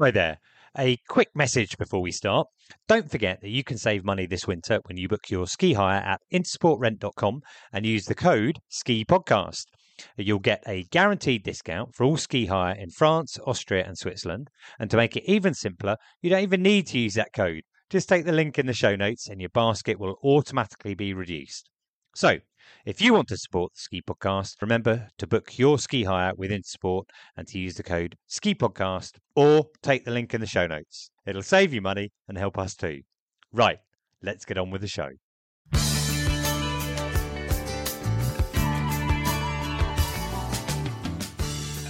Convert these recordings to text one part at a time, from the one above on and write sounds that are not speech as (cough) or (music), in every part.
Hi there. A quick message before we start. Don't forget that you can save money this winter when you book your ski hire at intersportrent.com and use the code SKI PODCAST. You'll get a guaranteed discount for all ski hire in France, Austria, and Switzerland. And to make it even simpler, you don't even need to use that code. Just take the link in the show notes and your basket will automatically be reduced. So, if you want to support the Ski Podcast, remember to book your ski hire with Intersport and to use the code Ski Podcast or take the link in the show notes. It'll save you money and help us too. Right, let's get on with the show.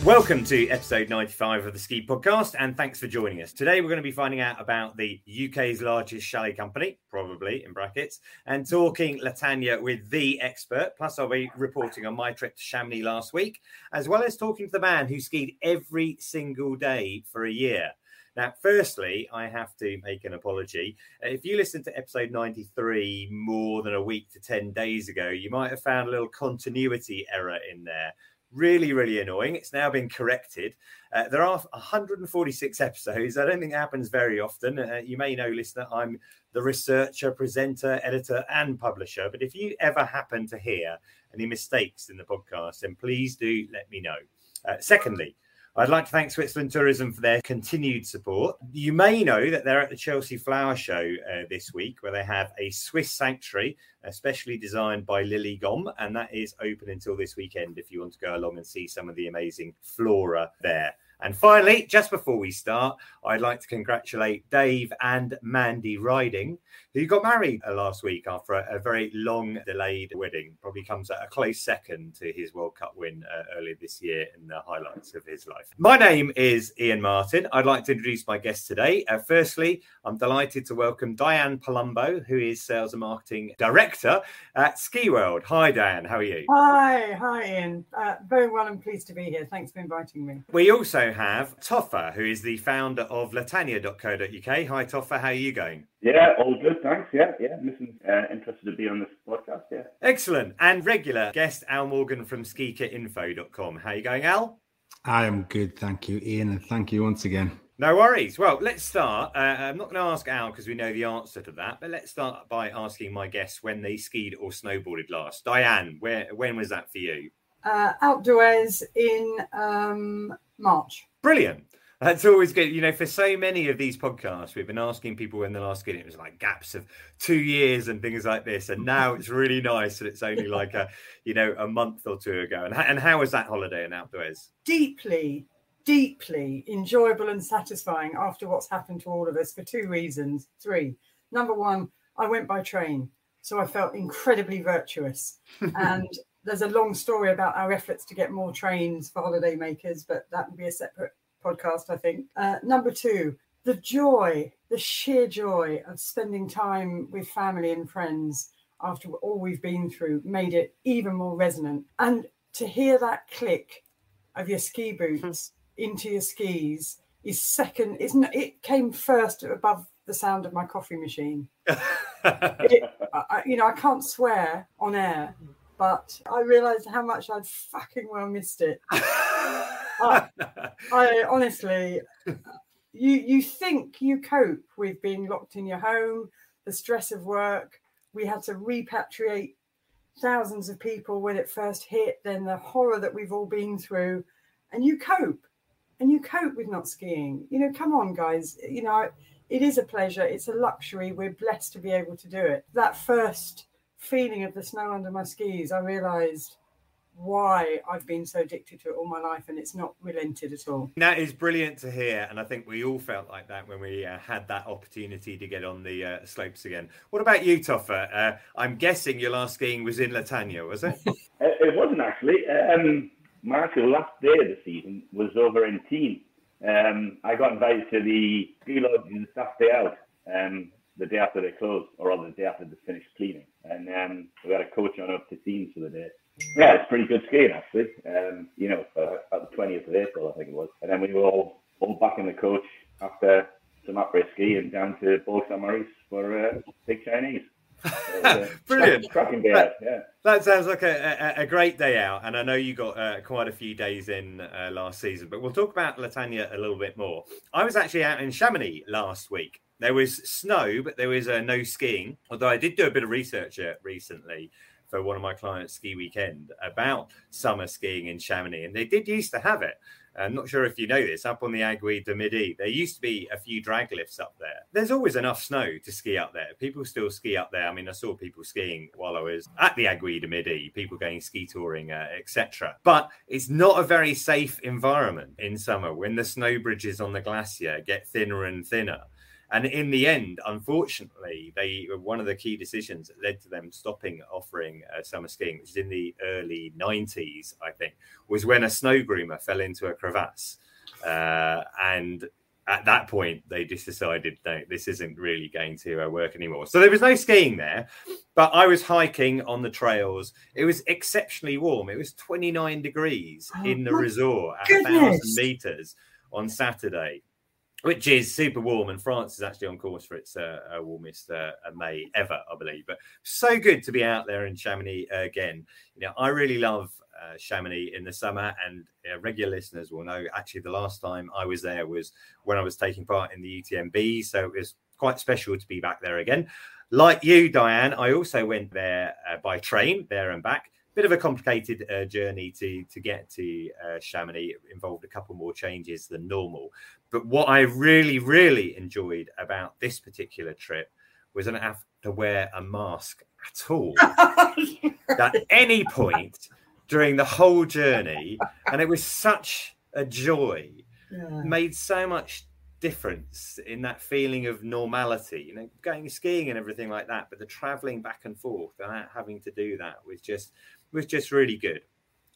Welcome to episode 95 of the Ski Podcast, and thanks for joining us. Today, we're going to be finding out about the UK's largest chalet company, probably in brackets, and talking La Tania with the expert. Plus, I'll be reporting on my trip to Chamonix last week, as well as talking to the man who skied every single day for a year. Now, firstly, I have to make an apology. If you listened to episode 93 more than a week to 10 days ago, you might have found a little continuity error in there really, really annoying. It's now been corrected. Uh, there are 146 episodes. I don't think it happens very often. Uh, you may know, listener, I'm the researcher, presenter, editor, and publisher. But if you ever happen to hear any mistakes in the podcast, then please do let me know. Uh, secondly, I'd like to thank Switzerland Tourism for their continued support. You may know that they're at the Chelsea Flower Show uh, this week, where they have a Swiss sanctuary, especially designed by Lily Gom, and that is open until this weekend if you want to go along and see some of the amazing flora there. And finally, just before we start, I'd like to congratulate Dave and Mandy Ryding, who got married uh, last week after a, a very long delayed wedding. Probably comes at a close second to his World Cup win uh, earlier this year in the highlights of his life. My name is Iain Martin. I'd like to introduce my guest today. Uh, firstly, I'm delighted to welcome Diane Palumbo, who is Sales and Marketing Director at Skiworld. Hi, Diane. How are you? Hi, hi, Iain. Uh, very well and pleased to be here. Thanks for inviting me. We also have Toffa, who is the founder of Latania.co.uk. Hi, Toffa. How are you going? Yeah, all good. Thanks. Yeah, yeah. Listen, uh, interested to be on this podcast. Yeah. Excellent. And regular guest Al Morgan from SkiKitInfo.com. How are you going, Al? I am good. Thank you, Iain. And thank you once again. No worries. Well, let's start. Uh, I'm not going to ask Al because we know the answer to that, but let's start by asking my guests when they skied or snowboarded last. Diane, where when was that for you? Uh, outdoors in um, March. Brilliant. That's always good. You know, for so many of these podcasts, we've been asking people when the last skiing. It was like gaps of two years and things like this. And now it's really nice that it's only like a, you know, a month or two ago. And, and how was that holiday in outdoors? Deeply, deeply enjoyable and satisfying after what's happened to all of us for two reasons. Three. Number one, I went by train. So I felt incredibly virtuous. (laughs) and there's a long story about our efforts to get more trains for holiday makers, but that would be a separate podcast, I think. Uh, number two, the joy, the sheer joy of spending time with family and friends after all we've been through made it even more resonant. And to hear that click of your ski boots into your skis is second, isn't it? Came first above the sound of my coffee machine. (laughs) it, I, you know, I can't swear on air, but I realised how much I'd fucking well missed it. (laughs) I, I honestly, you you think you cope with being locked in your home, the stress of work. We had to repatriate thousands of people when it first hit, then the horror that we've all been through, and you cope, and you cope with not skiing. You know, come on, guys. You know, it is a pleasure. It's a luxury. We're blessed to be able to do it. That first feeling of the snow under my skis, I realised why I've been so addicted to it all my life, and it's not relented at all. That is brilliant to hear, and I think we all felt like that when we uh, had that opportunity to get on the uh, slopes again. What about you, Toffa? Uh, I'm guessing your last skiing was in La Tania, was it? (laughs) it wasn't actually. Um, my actual last day of the season was over in Tignes. Um, I got invited to the ski lodge staff day out. Um, the day after they closed, or rather the day after they finished cleaning. And um, we had a coach on up to Tignes for the day. Yeah, it's pretty good skiing actually. Um, you know, at the 20th of April, I think it was. And then we were all, all back in the coach after some après ski and down to Bourg Saint Maurice for uh, Big Chinese. (laughs) Brilliant. Cracking day out, yeah. That sounds like a, a, a, great day out, and I know you got uh, quite a few days in uh, last season. But we'll talk about La Tania a little bit more. I was actually out in Chamonix last week. There was snow, but there was uh, no skiing. Although I did do a bit of research uh, recently for one of my clients' ski weekend about summer skiing in Chamonix, and they did used to have it. I'm not sure if you know this, up on the Aiguille du Midi, there used to be a few drag lifts up there. There's always enough snow to ski up there. People still ski up there. I mean, I saw people skiing while I was at the Aiguille du Midi, people going ski touring, uh, etc. But it's not a very safe environment in summer when the snow bridges on the glacier get thinner and thinner. And in the end, unfortunately, they one of the key decisions that led to them stopping offering uh, summer skiing, which is in the early 90s, I think, was when a snow groomer fell into a crevasse. Uh, and at that point, they just decided, no, this isn't really going to uh, work anymore. So there was no skiing there, but I was hiking on the trails. It was exceptionally warm. It was 29 degrees oh, in the resort at 1,000 meters on Saturday which is super warm, and France is actually on course for its uh, uh warmest uh, May ever, I believe. But so good to be out there in Chamonix again. You know, I really love uh, Chamonix in the summer, and uh, regular listeners will know. Actually, the last time I was there was when I was taking part in the UTMB, so it was quite special to be back there again. Like you, Diane, I also went there uh, by train, there and back bit of a complicated uh, journey to to get to uh, Chamonix. It involved a couple more changes than normal. But what I really, really enjoyed about this particular trip was I didn't have to wear a mask at all (laughs) at any point during the whole journey, and it was such a joy. Yeah. Made so much difference in that feeling of normality, you know, going skiing and everything like that. But the traveling back and forth and having to do that was just was just really good.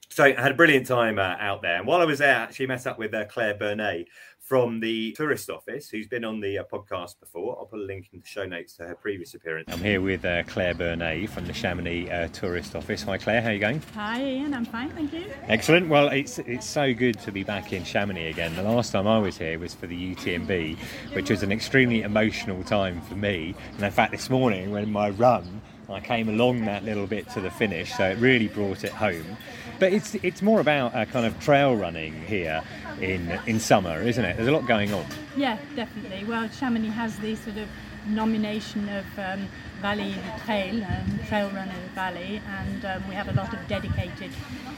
So I had a brilliant time uh, out there. And while I was there, I actually met up with uh, Claire Burnet from the tourist office, who's been on the uh, podcast before. I'll put a link in the show notes to her previous appearance. I'm here with uh, Claire Burnet from the Chamonix uh, tourist office. Hi, Claire. How are you going? Hi, Iain. I'm fine, thank you. Excellent. Well, it's it's so good to be back in Chamonix again. The last time I was here was for the UTMB, which was an extremely emotional time for me. And in fact, this morning when my run I came along that little bit to the finish, so it really brought it home. But it's it's more about a kind of trail running here in in summer, isn't it? There's a lot going on. Yeah, definitely. Well, Chamonix has the sort of nomination of um, Valley Trail, um, Trail Runner Valley, and um, we have a lot of dedicated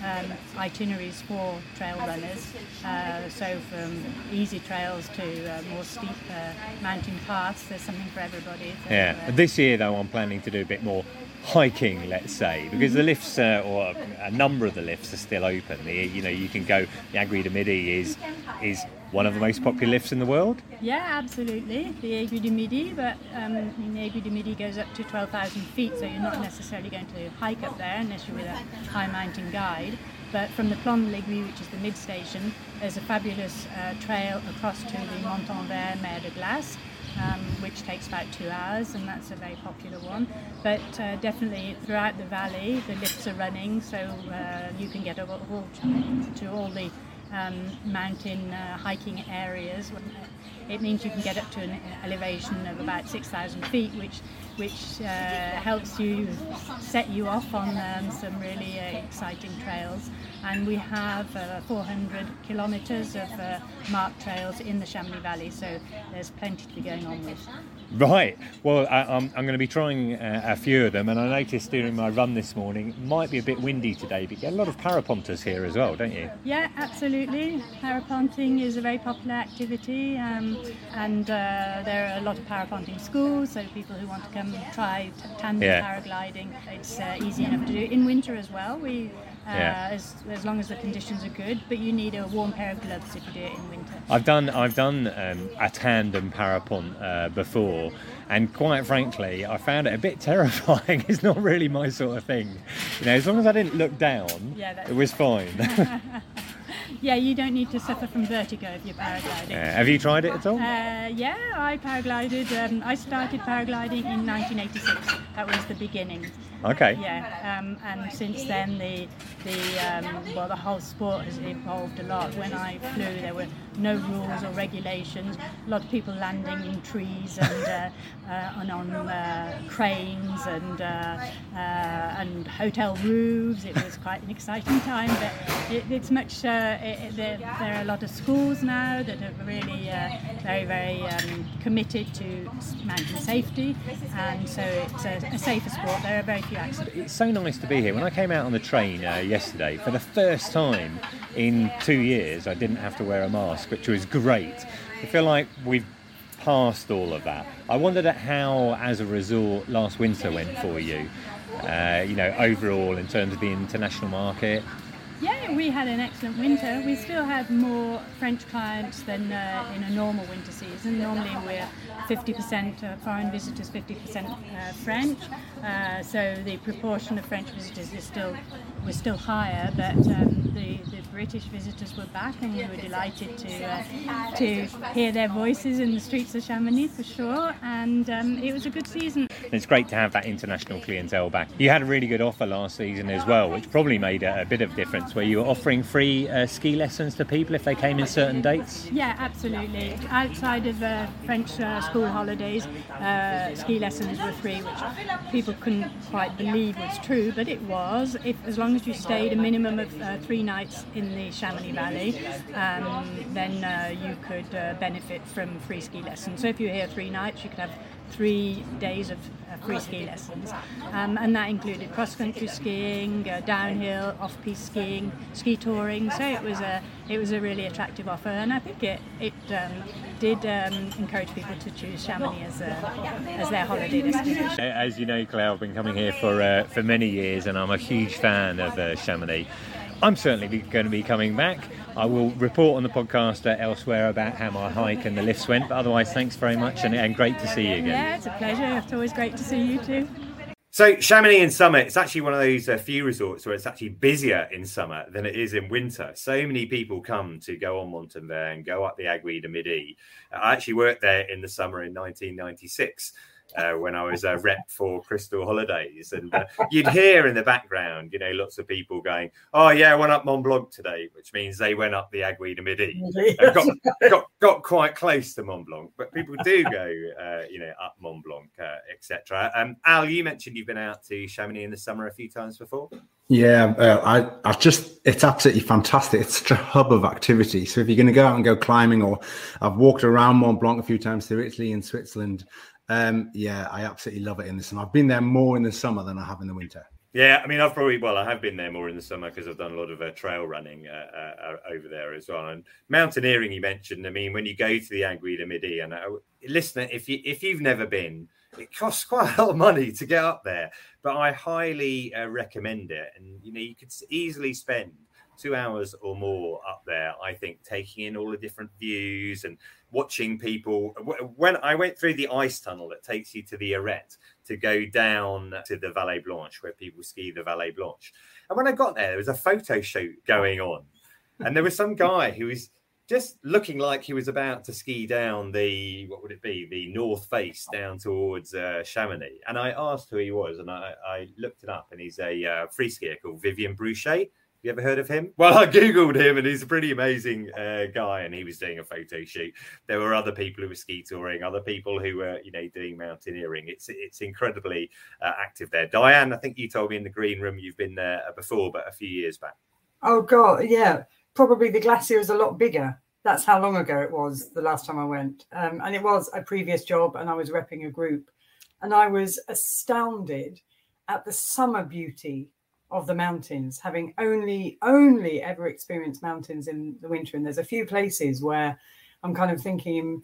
um, itineraries for trail runners. Uh, so from easy trails to uh, more steep uh, mountain paths, there's something for everybody. So, yeah. Uh, this year, though, I'm planning to do a bit more hiking, let's say, because the lifts uh, or a number of the lifts are still open. The, you know, you can go. The Aiguille du Midi is is one of the most popular lifts in the world. Yeah, absolutely, the Aiguille du Midi. But um, the Aiguille du Midi goes up to 12,000 feet, so you're not necessarily going to hike up there unless you're with a high mountain guide. But from the Plan de l'Aiguille, which is the mid station, there's a fabulous uh, trail across to the Montenvers Mer de Glace um, which takes about two hours, and that's a very popular one. But uh, definitely throughout the valley, the lifts are running, so uh, you can get all, to all the um, mountain uh, hiking areas. It means you can get up to an elevation of about 6,000 feet, which which uh, helps you set you off on um, some really uh, exciting trails. And we have uh, 400 kilometres of uh, marked trails in the Chamonix Valley, so there's plenty to be going on with. Right. Well, I, am going to be trying uh, a few of them, and I noticed during my run this morning it might be a bit windy today, but you get a lot of paraponters here as well, don't you? Yeah, absolutely. Paraponting is a very popular activity, um, and uh, there are a lot of paraponting schools, so people who want to come try tandem yeah. paragliding, it's uh, easy enough to do. In winter as well, we uh, yeah. as, as long as the conditions are good. But you need a warm pair of gloves if you do it in winter. I've done I've done um, a tandem parapont uh, before, and quite frankly, I found it a bit (laughs) terrifying. it's not really my sort of thing. You know, as long as I didn't look down, yeah, it was fine. (laughs) (laughs) yeah, you don't need to suffer from vertigo if you're paragliding. Uh, have you tried it at all? Uh, yeah, I paraglided. Um, I started paragliding in 1986. That was the beginning. Okay. Yeah, um, and since then the the um, well the whole sport has evolved a lot. When I flew, there were no rules or regulations. A lot of people landing in trees and uh, (laughs) uh, and on uh, cranes and uh, uh, and hotel roofs. It was quite an exciting time, but it, it's much. Uh, it, there, there, are a lot of schools now that are really very very um, committed to mountain safety, and so it's a, a, safer sport. There are very few. It's so nice to be here. When I came out on the train yesterday, for the first time in two years, I didn't have to wear a mask, which was great. I feel like we've passed all of that. I wondered at how, as a resort, last winter went for you. Uh, you know, overall in terms of the international market. Yeah, we had an excellent winter. We still had more French clients than uh, in a normal winter season. Normally we're 50% uh, foreign visitors, 50% uh, French. Uh, so the proportion of French visitors is still was still higher, but um, the, the British visitors were back, and we were delighted to uh, to hear their voices in the streets of Chamonix for sure. And um, it was a good season. It's great to have that international clientele back. You had a really good offer last season as well, which probably made a, a bit of difference. Where you were offering free uh, ski lessons to people if they came in certain dates. Yeah, absolutely. Outside of uh, French uh, school holidays, uh, ski lessons were free, which people couldn't quite believe was true, but it was. If as long as you stayed a minimum of uh, three nights in the Chamonix Valley, um, then uh, you could uh, benefit from free ski lessons. So if you're here three nights, you could have three days of uh, free ski lessons, um, and that included cross-country skiing, uh, downhill, off-piste skiing, ski touring. So it was a it was a really attractive offer, and I think it it um, did um, encourage people to choose Chamonix as a, as their holiday destination. As you know, Claire, I've been coming here for uh, for many years, and I'm a huge fan of uh, Chamonix. I'm certainly going to be coming back. I will report on the podcast uh, elsewhere about how my hike and the lifts went. But otherwise, thanks very much and, and great to see you again. Yeah, it's a pleasure. It's always great to see you too. So Chamonix in summer, it's actually one of those uh, few resorts where it's actually busier in summer than it is in winter. So many people come to go on Montenvers and go up the Aiguille du Midi. I actually worked there in the summer in 1996 uh, when I was a rep for Crystal Holidays, and uh, you'd hear in the background, you know, lots of people going, "Oh yeah, I went up Mont Blanc today," which means they went up the Aiguille du Midi (laughs) and got, got got quite close to Mont Blanc. But people do go, uh, you know, up Mont Blanc, uh, etc. Um, Al, you mentioned you've been out to Chamonix in the summer a few times before. Yeah, uh, I, I just, it's absolutely fantastic. It's such a hub of activity. So if you're going to go out and go climbing, or I've walked around Mont Blanc a few times through Italy and Switzerland, um, yeah, I absolutely love it in the summer. I've been there more in the summer than I have in the winter. Yeah, I mean, I've probably well, I have been there more in the summer because I've done a lot of uh, trail running uh, uh, uh, over there as well. And mountaineering, you mentioned. I mean, when you go to the Aiguille Midi, and uh, listener, if you if you've never been, it costs (laughs) quite a lot of money to get up there, but I highly uh, recommend it. And you know, you could easily spend two hours or more up there. I think taking in all the different views and watching people. When I went through the ice tunnel that takes you to the Arête to go down to the Vallée Blanche, where people ski the Vallée Blanche, and when I got there, there was a photo shoot going on, and there was some guy who was just looking like he was about to ski down the what would it be the north face down towards uh, Chamonix. And I asked who he was, and I, I looked it up, and he's a uh, free skier called Vivian Bruchez you ever heard of him? Well, I googled him, and he's a pretty amazing uh, guy. And he was doing a photo shoot. There were other people who were ski touring, other people who were, you know, doing mountaineering. It's it's incredibly uh, active there. Diane, I think you told me in the green room you've been there before, but a few years back. Oh God, yeah. Probably the glacier is a lot bigger. That's how long ago it was the last time I went, um, and it was a previous job, and I was repping a group, and I was astounded at the summer beauty of the mountains, having only only ever experienced mountains in the winter. And there's a few places where I'm kind of thinking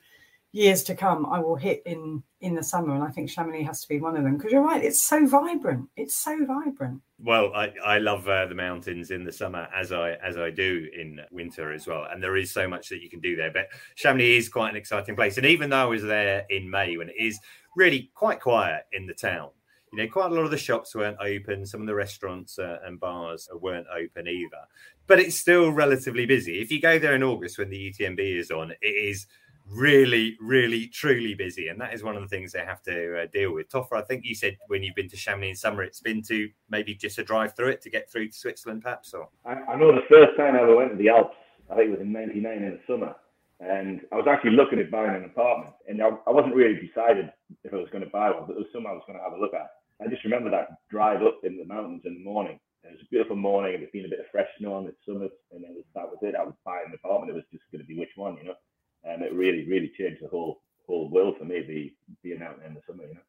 years to come I will hit in in the summer, and I think Chamonix has to be one of them because you're right, it's so vibrant. It's so vibrant. Well, I, I love uh, the mountains in the summer as I as I do in winter as well, and there is so much that you can do there. But Chamonix is quite an exciting place, and even though I was there in May when it is really quite quiet in the town, you know, quite a lot of the shops weren't open. Some of the restaurants uh, and bars weren't open either. But it's still relatively busy. If you go there in August when the UTMB is on, it is really, really, truly busy, and that is one of the things they have to uh, deal with. Toffa, I think you said when you've been to Chamonix in summer, it's been to maybe just a drive through it to get through to Switzerland, perhaps. Or I, I know the first time I ever went to the Alps, I think it was in '99 in the summer, and I was actually looking at buying an apartment, and I, I wasn't really decided if I was going to buy one, but it was something I was going to have a look at. I just remember that drive up in the mountains in the morning. It was a beautiful morning. And It had been a bit of fresh snow on the summit, and it was, that was it. I was buying an apartment. It was just going to be which one, you know and it really, really changed the whole whole world for me. The being out in the summer, you know.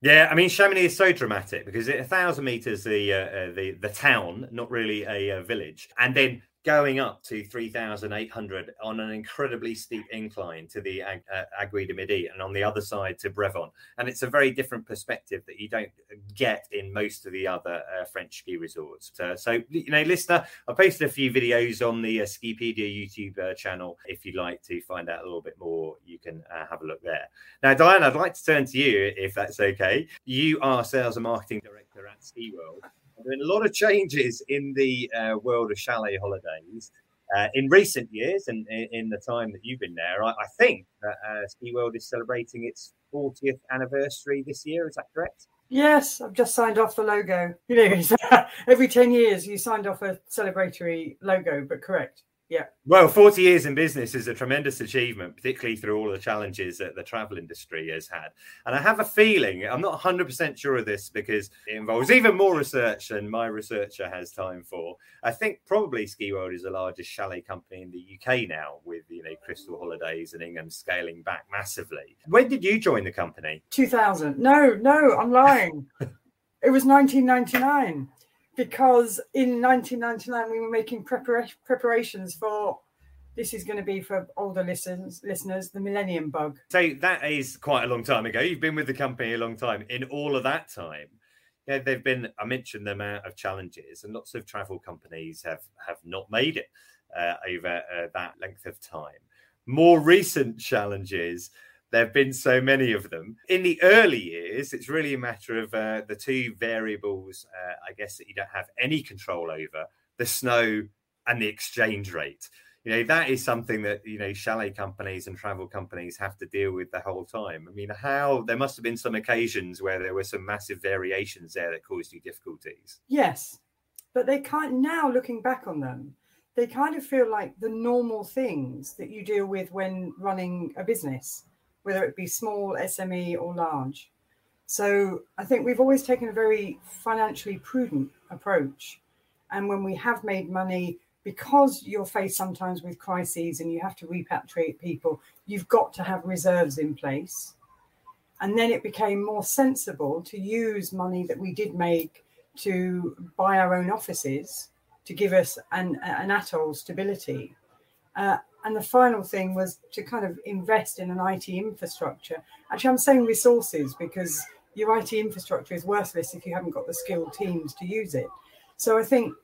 Yeah, I mean Chamonix is so dramatic because a thousand meters the uh, uh, the the town, not really a uh, village, and then going up to 3,800 on an incredibly steep incline to the uh, Aiguille du Midi and on the other side to Brévent. And it's a very different perspective that you don't get in most of the other uh, French ski resorts. Uh, so, you know, listener, I posted a few videos on the uh, Skipedia YouTube uh, channel. If you'd like to find out a little bit more, you can uh, have a look there. Now, Diane, I'd like to turn to you if that's okay. You are sales and marketing director at SkiWorld. There have been a lot of changes in the uh, world of chalet holidays uh, in recent years and in, in, the time that you've been there. I, I think that uh, Skiworld is celebrating its 40th anniversary this year. Is that correct? Yes, I've just signed off the logo. You know, (laughs) every 10 years you signed off a celebratory logo, but correct. Yeah. Well, 40 years in business is a tremendous achievement, particularly through all the challenges that the travel industry has had. And I have a feeling, I'm not 100% sure of this because it involves even more research than my researcher has time for. I think probably Skiworld is the largest chalet company in the UK now, with, you know, Crystal Holidays and Ingham scaling back massively. When did you join the company? 2000. No, no, I'm lying. (laughs) it was 1999 because in 1999 we were making prepara- preparations for this is going to be for older listeners listeners the millennium bug. So that is quite a long time ago. You've been with the company a long time. In all of that time yeah they've been i mentioned the amount of challenges and lots of travel companies have have not made it uh, over uh, that length of time. More recent challenges there have been so many of them. In the early years, it's really a matter of uh, the two variables, uh, I guess, that you don't have any control over the snow and the exchange rate. You know, that is something that, you know, chalet companies and travel companies have to deal with the whole time. I mean, how there must have been some occasions where there were some massive variations there that caused you difficulties. Yes. But they kind now looking back on them, they kind of feel like the normal things that you deal with when running a business whether it be small, SME, or large. So I think we've always taken a very financially prudent approach. And when we have made money, because you're faced sometimes with crises and you have to repatriate people, you've got to have reserves in place. And then it became more sensible to use money that we did make to buy our own offices to give us an, an atoll stability. Uh, and the final thing was to kind of invest in an IT infrastructure. Actually, I'm saying resources because your IT infrastructure is worthless if you haven't got the skilled teams to use it. So I think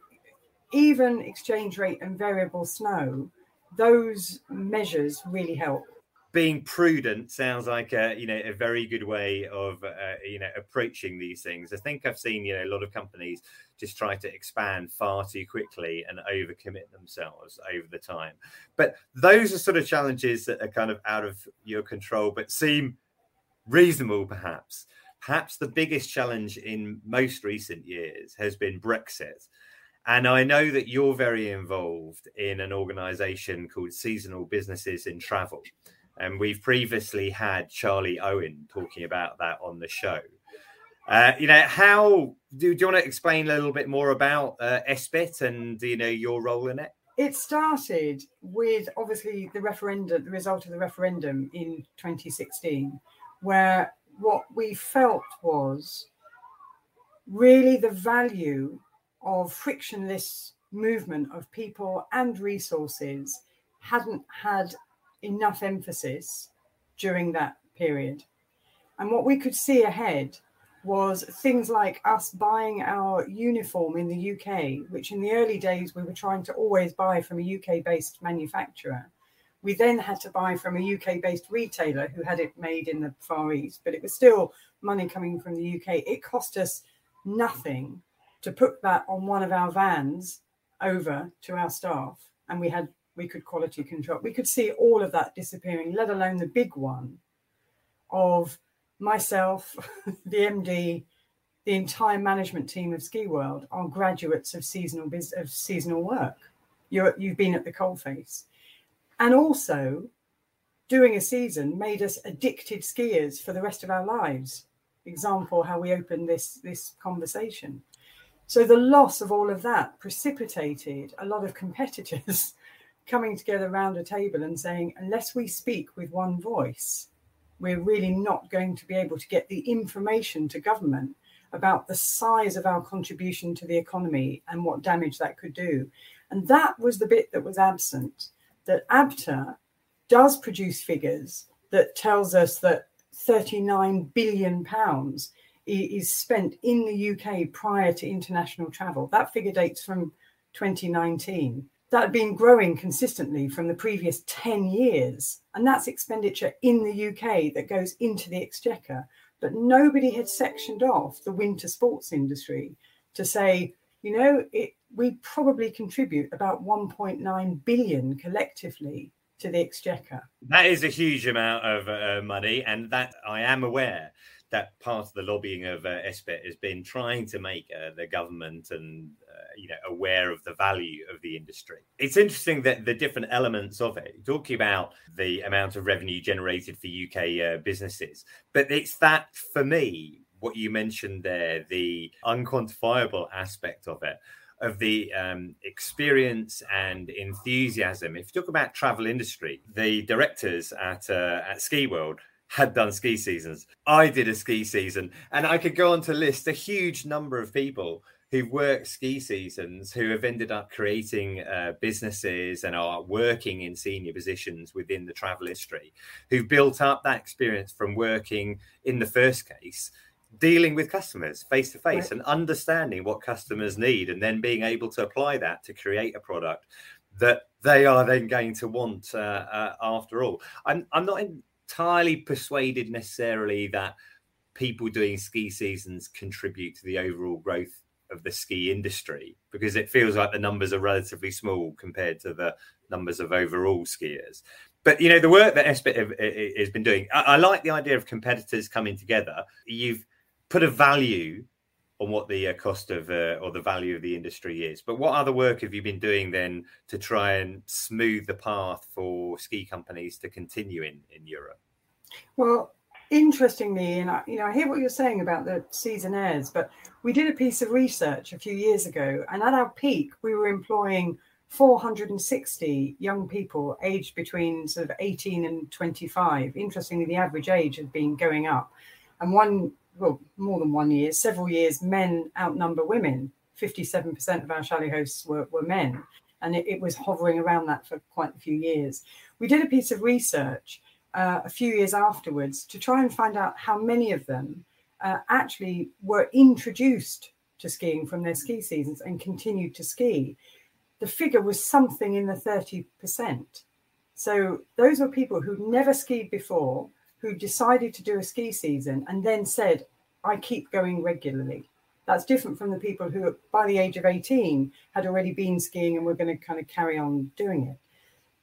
even exchange rate and variable snow, those measures really help being prudent sounds like a you know a very good way of uh, you know approaching these things. I think I've seen you know a lot of companies just try to expand far too quickly and overcommit themselves over the time. But those are sort of challenges that are kind of out of your control, but seem reasonable perhaps. Perhaps the biggest challenge in most recent years has been Brexit. And I know that you're very involved in an organization called Seasonal Businesses in Travel. And we've previously had Charlie Owen talking about that on the show. Uh, you know, how do, do you want to explain a little bit more about uh, SBIT and you know your role in it? It started with obviously the referendum, the result of the referendum in 2016, where what we felt was really the value of frictionless movement of people and resources hadn't had enough emphasis during that period. And what we could see ahead was things like us buying our uniform in the UK, which in the early days we were trying to always buy from a UK based manufacturer. We then had to buy from a UK based retailer who had it made in the Far East, but it was still money coming from the UK. It cost us nothing to put that on one of our vans over to our staff, and we had we could quality control. We could see all of that disappearing, let alone the big one of myself, (laughs) the MD, the entire management team of Skiworld are graduates of seasonal biz- of seasonal work. You're, you've been at the coalface, and also doing a season made us addicted skiers for the rest of our lives. Example: how we opened this this conversation. So the loss of all of that precipitated a lot of competitors (laughs) coming together around a table and saying, unless we speak with one voice, we're really not going to be able to get the information to government about the size of our contribution to the economy and what damage that could do. And that was the bit that was absent. That ABTA does produce figures that tells us that 39 billion pounds is spent in the UK prior to international travel. That figure dates from 2019 that had been growing consistently from the previous 10 years. And that's expenditure in the UK that goes into the exchequer. But nobody had sectioned off the winter sports industry to say, you know, it, we probably contribute about 1.9 billion collectively to the exchequer. That is a huge amount of uh, money, and that I am aware that part of the lobbying of uh, has been trying to make uh, the government and you know aware of the value of the industry. It's interesting that the different elements of it, talking about the amount of revenue generated for UK uh, businesses, but it's that for me what you mentioned there, the unquantifiable aspect of it. Of the um, experience and enthusiasm. If you talk about travel industry, the directors at uh, at Skiworld had done ski seasons. I did a ski season, and I could go on to list a huge number of people who've worked ski seasons who have ended up creating uh, businesses and are working in senior positions within the travel industry, who've built up that experience from working in the first case. Dealing with customers face to face and understanding what customers need, and then being able to apply that to create a product that they are then going to want uh, uh, after all. I'm, I'm not entirely persuaded necessarily that people doing ski seasons contribute to the overall growth of the ski industry because it feels like the numbers are relatively small compared to the numbers of overall skiers. But you know the work that SBIT has been doing, I, I like the idea of competitors coming together. You've put a value on what the uh, cost of uh, or the value of the industry is. But what other work have you been doing then to try and smooth the path for ski companies to continue in in Europe? Well, interestingly, and I, you know, I hear what you're saying about the Seasonaires, but we did a piece of research a few years ago, and at our peak, we were employing 460 young people aged between sort of 18 and 25. Interestingly, the average age had been going up, and one well, more than one year, several years, men outnumber women. 57% of our chalet hosts were, were men. And it, it, was hovering around that for quite a few years. We did a piece of research uh, a few years afterwards to try and find out how many of them uh, actually were introduced to skiing from their ski seasons and continued to ski. The figure was something in the 30%. So those were people who'd never skied before, who decided to do a ski season and then said, I keep going regularly. That's different from the people who, by the age of 18, had already been skiing and were going to kind of carry on doing it.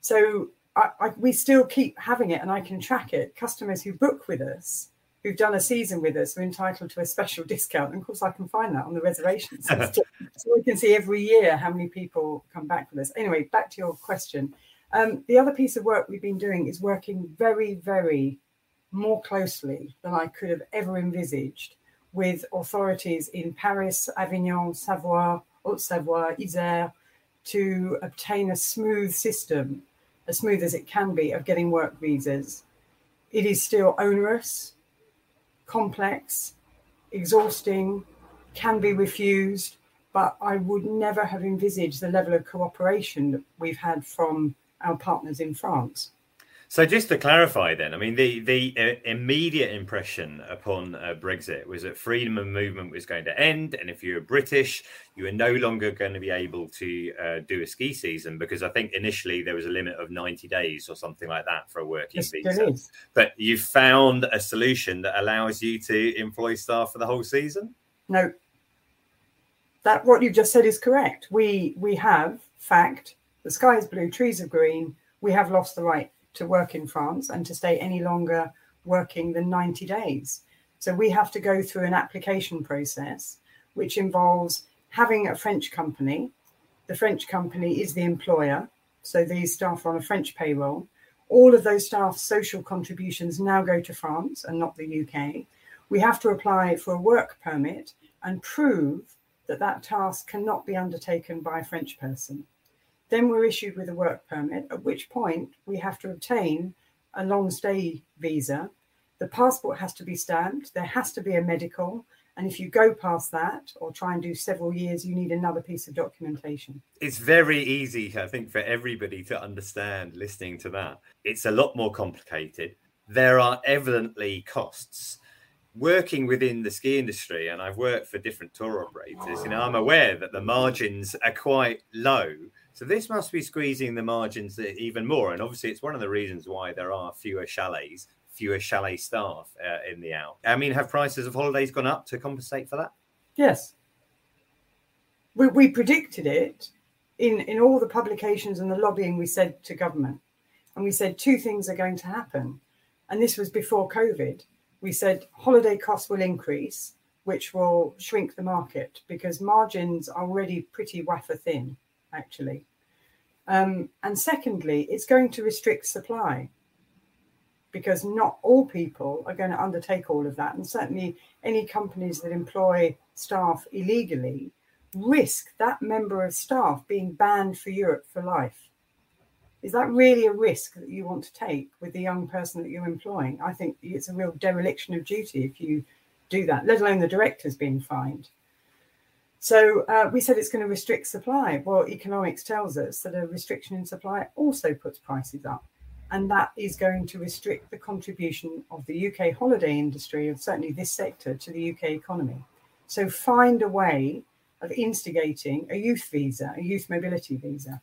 So I, I, we still keep having it and I can track it. Customers who book with us, who've done a season with us, are entitled to a special discount. And of course, I can find that on the reservation system. (laughs) so we can see every year how many people come back with us. Anyway, back to your question. Um, the other piece of work we've been doing is working very, very more closely than I could have ever envisaged with authorities in Paris, Avignon, Savoie, Haute Savoie, Isère to obtain a smooth system, as smooth as it can be, of getting work visas. It is still onerous, complex, exhausting, can be refused, but I would never have envisaged the level of cooperation that we've had from our partners in France. So just to clarify, then, I mean, the the uh, immediate impression upon uh, Brexit was that freedom of movement was going to end, and if you were British, you were no longer going to be able to uh, do a ski season because I think initially there was a limit of ninety days or something like that for a working yes, visa. But you found a solution that allows you to employ staff for the whole season. No, that what you just said is correct. We we have fact the sky is blue, trees are green, we have lost the right to work in France and to stay any longer working than 90 days. So we have to go through an application process, which involves having a French company. The French company is the employer. So these staff are on a French payroll. All of those staff's social contributions now go to France and not the UK. We have to apply for a work permit and prove that that task cannot be undertaken by a French person. Then we're issued with a work permit, at which point we have to obtain a long stay visa. The passport has to be stamped, there has to be a medical, and if you go past that or try and do several years, you need another piece of documentation. It's very easy, I think, for everybody to understand listening to that. It's a lot more complicated. There are evidently costs working within the ski industry and I've worked for different tour operators, you know, I'm aware that the margins are quite low. So this must be squeezing the margins even more. And obviously, it's one of the reasons why there are fewer chalets, fewer chalet staff uh, in the out. I mean, have prices of holidays gone up to compensate for that? Yes. We, we predicted it in, in all the publications and the lobbying we said to government. And we said two things are going to happen. And this was before COVID we said holiday costs will increase, which will shrink the market because margins are already pretty wafer thin, actually. Um, and secondly, it's going to restrict supply because not all people are going to undertake all of that. And certainly, any companies that employ staff illegally risk that member of staff being banned for Europe for life is that really a risk that you want to take with the young person that you're employing? I think it's a real dereliction of duty if you do that, let alone the directors being fined. So uh, we said it's going to restrict supply. Well, economics tells us that a restriction in supply also puts prices up. And that is going to restrict the contribution of the UK holiday industry, and certainly this sector, to the UK economy. So find a way of instigating a youth visa, a youth mobility visa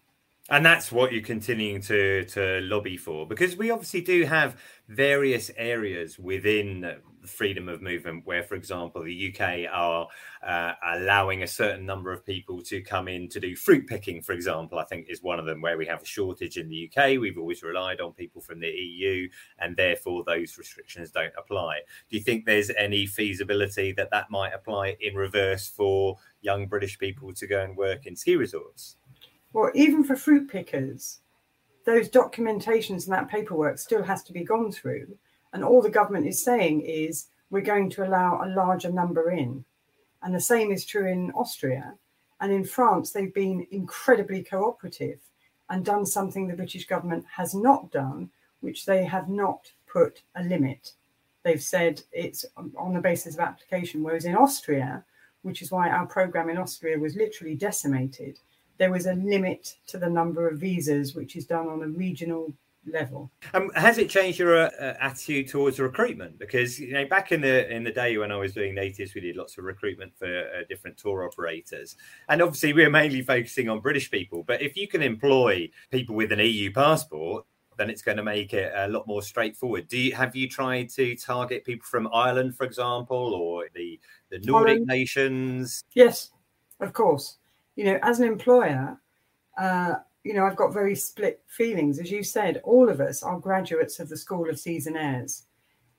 and that's what you're continuing to to lobby for because we obviously do have various areas within freedom of movement where for example the uk are uh, allowing a certain number of people to come in to do fruit picking for example i think is one of them where we have a shortage in the uk we've always relied on people from the eu and therefore those restrictions don't apply. Do you think there's any feasibility that that might apply in reverse for young british people to go and work in ski resorts well, even for fruit pickers, those documentations and that paperwork still has to be gone through. And all the government is saying is we're going to allow a larger number in. And the same is true in Austria. And in France, they've been incredibly cooperative and done something the British government has not done, which they have not put a limit. They've said it's on the basis of application. Whereas in Austria, which is why our program in Austria was literally decimated, there was a limit to the number of visas, which is done on a regional level. Um, has it changed your uh, uh, attitude towards recruitment? Because you know, back in the in the day when I was doing natives, we did lots of recruitment for uh, different tour operators, and obviously we are mainly focusing on British people. But if you can employ people with an EU passport, then it's going to make it a lot more straightforward. Do you have you tried to target people from Ireland, for example, or the the Nordic Holland. nations? Yes, of course you know, as an employer, uh, you know, I've got very split feelings. As you said, all of us are graduates of the School of Seasonaires.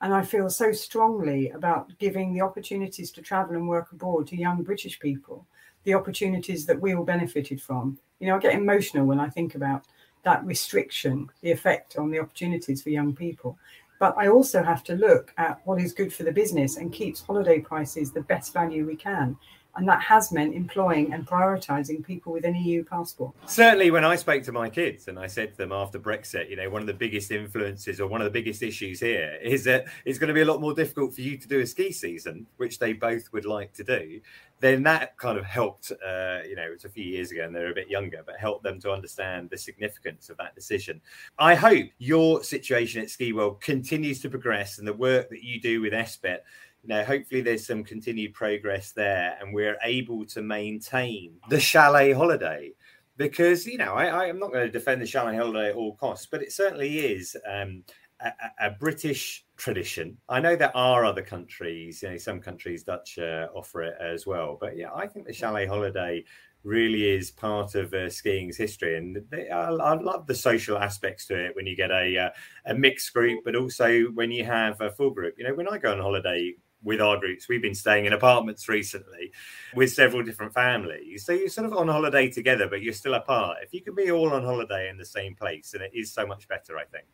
And I feel so strongly about giving the opportunities to travel and work abroad to young British people, the opportunities that we all benefited from. You know, I get emotional when I think about that restriction, the effect on the opportunities for young people. But I also have to look at what is good for the business and keeps holiday prices the best value we can. And that has meant employing and prioritising people with an EU passport. Certainly, when I spoke to my kids and I said to them after Brexit, you know, one of the biggest influences or one of the biggest issues here is that it's going to be a lot more difficult for you to do a ski season, which they both would like to do. Then that kind of helped, uh, you know, it's a few years ago and they're a bit younger, but helped them to understand the significance of that decision. I hope your situation at Skiworld continues to progress and the work that you do with SBIT you know, hopefully there's some continued progress there and we're able to maintain the chalet holiday because, you know, I, am not going to defend the chalet holiday at all costs, but it certainly is um, a, a, British tradition. I know there are other countries, you know, some countries Dutch uh, offer it as well. But yeah, I think the chalet holiday really is part of uh, skiing's history, and they, I, I, love the social aspects to it when you get a uh, a mixed group, but also when you have a full group. You know, when I go on holiday with our groups. We've been staying in apartments recently with several different families. So you're sort of on holiday together, but you're still apart. If you can be all on holiday in the same place, then it is so much better, I think.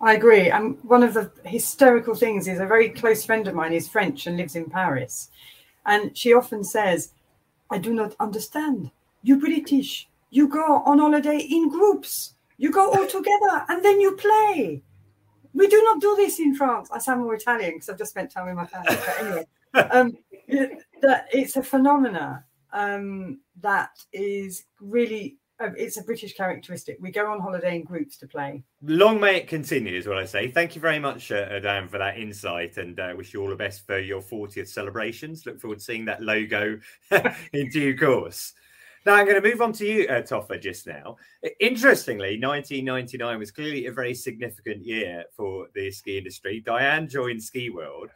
I agree. And one of the hysterical things is a very close friend of mine is French and lives in Paris. And she often says, I do not understand. You British, you go on holiday in groups. You go all together and then you play we do not do this in France. I sound more Italian because I've just spent time with my family. But anyway, (laughs) um, that it's a phenomena um, that is really uh, it's a British characteristic. We go on holiday in groups to play. Long may it continue, is what I say. Thank you very much, uh, Dan, for that insight, and uh, wish you all the best for your 40th celebrations. Look forward to seeing that logo (laughs) in due course. Now I'm going to move on to you, uh, Toffa, just now. Interestingly, 1999 was clearly a very significant year for the ski industry. Diane joined Skiworld.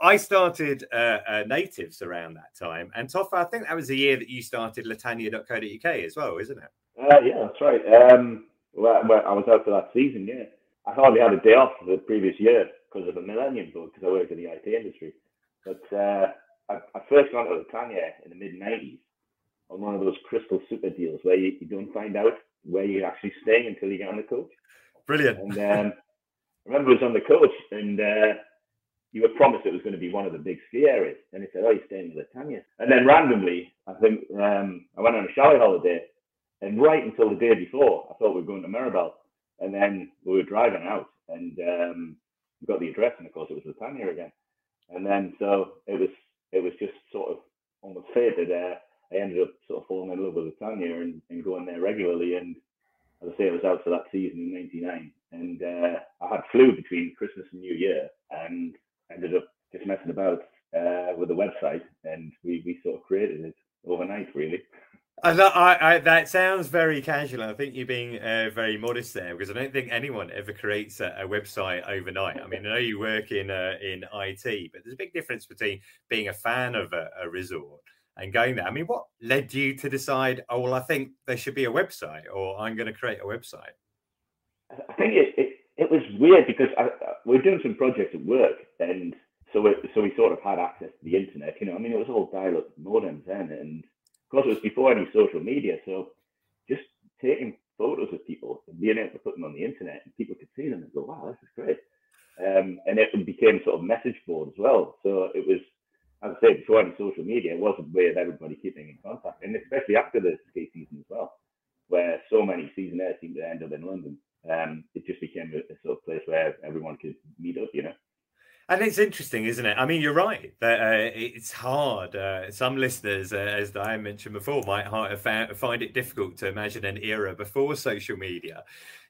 I started uh, uh, Natives around that time, and Toffa, I think that was the year that you started Latania.co.uk as well, isn't it? Uh, yeah, that's right. Um, well, I was out for that season. Yeah, I hardly had a day off the previous year because of the millennium bug because I worked in the IT industry. But uh, I, I first got to La Tania in the mid '90s on one of those crystal super deals where you, you don't find out where you're actually staying until you get on the coach. Brilliant. And um, I remember I was on the coach and uh, you were promised it was going to be one of the big ski areas. And he said, Oh, you're staying with Tanya. And then randomly, I think um, I went on a chalet holiday. And right until the day before, I thought we were going to Méribel. And then we were driving out and um, we got the address. And of course, it was La Tania again. And then so it was it was just sort of almost fated. Uh, I ended up sort of falling in love with La Tania and, and going there regularly. And as I say, I was out for that season in '99, and uh, I had flu between Christmas and New Year, and ended up just messing about uh, with the website, and we we sort of created it overnight, really. I, I, I, that sounds very casual. I think you're being uh, very modest there because I don't think anyone ever creates a, a website overnight. I mean, I know you work in uh, in IT, but there's a big difference between being a fan of a, a resort and going there. I mean, what led you to decide, oh, well, I think there should be a website or I'm going to create a website? I think it, it, it was weird because I, we are doing some projects at work and so it, so we sort of had access to the internet. You know, I mean, it was all dial-up modems then, and of course, it was before any social media. So just taking photos of people and being able to put them on the internet, and people could see them and go, "Wow, this is great." Um, and it became sort of message board as well. So it was as I say, before any social media, it was a way of everybody keeping in contact, and especially after the ski season as well, where so many seasonaires seem to end up in London. Um, it just became a, a, sort of place where everyone could meet up, you know. And it's interesting, isn't it? I mean, you're right that uh, it's hard. Uh, some listeners, uh, as I mentioned before, might find it difficult to imagine an era before social media.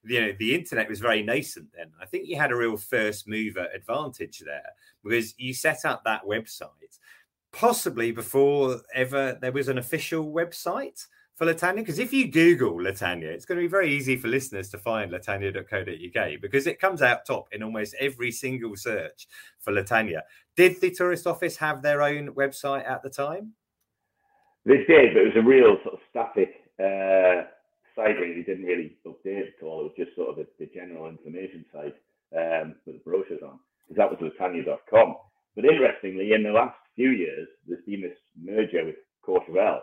You know, the internet was very nascent then. I think you had a real first mover advantage there because you set up that website possibly before ever there was an official website for La Tania? Because if you Google La Tania, it's going to be very easy for listeners to find latania.co.uk because it comes out top in almost every single search for La Tania. Did the tourist office have their own website at the time? They did, but it was a real sort of static uh, site. Really, didn't really update at all. It was just sort of the, the general information site um, with the brochures on. Because that was latania.com. But interestingly, in the last few years, there's been this merger with Courchevel,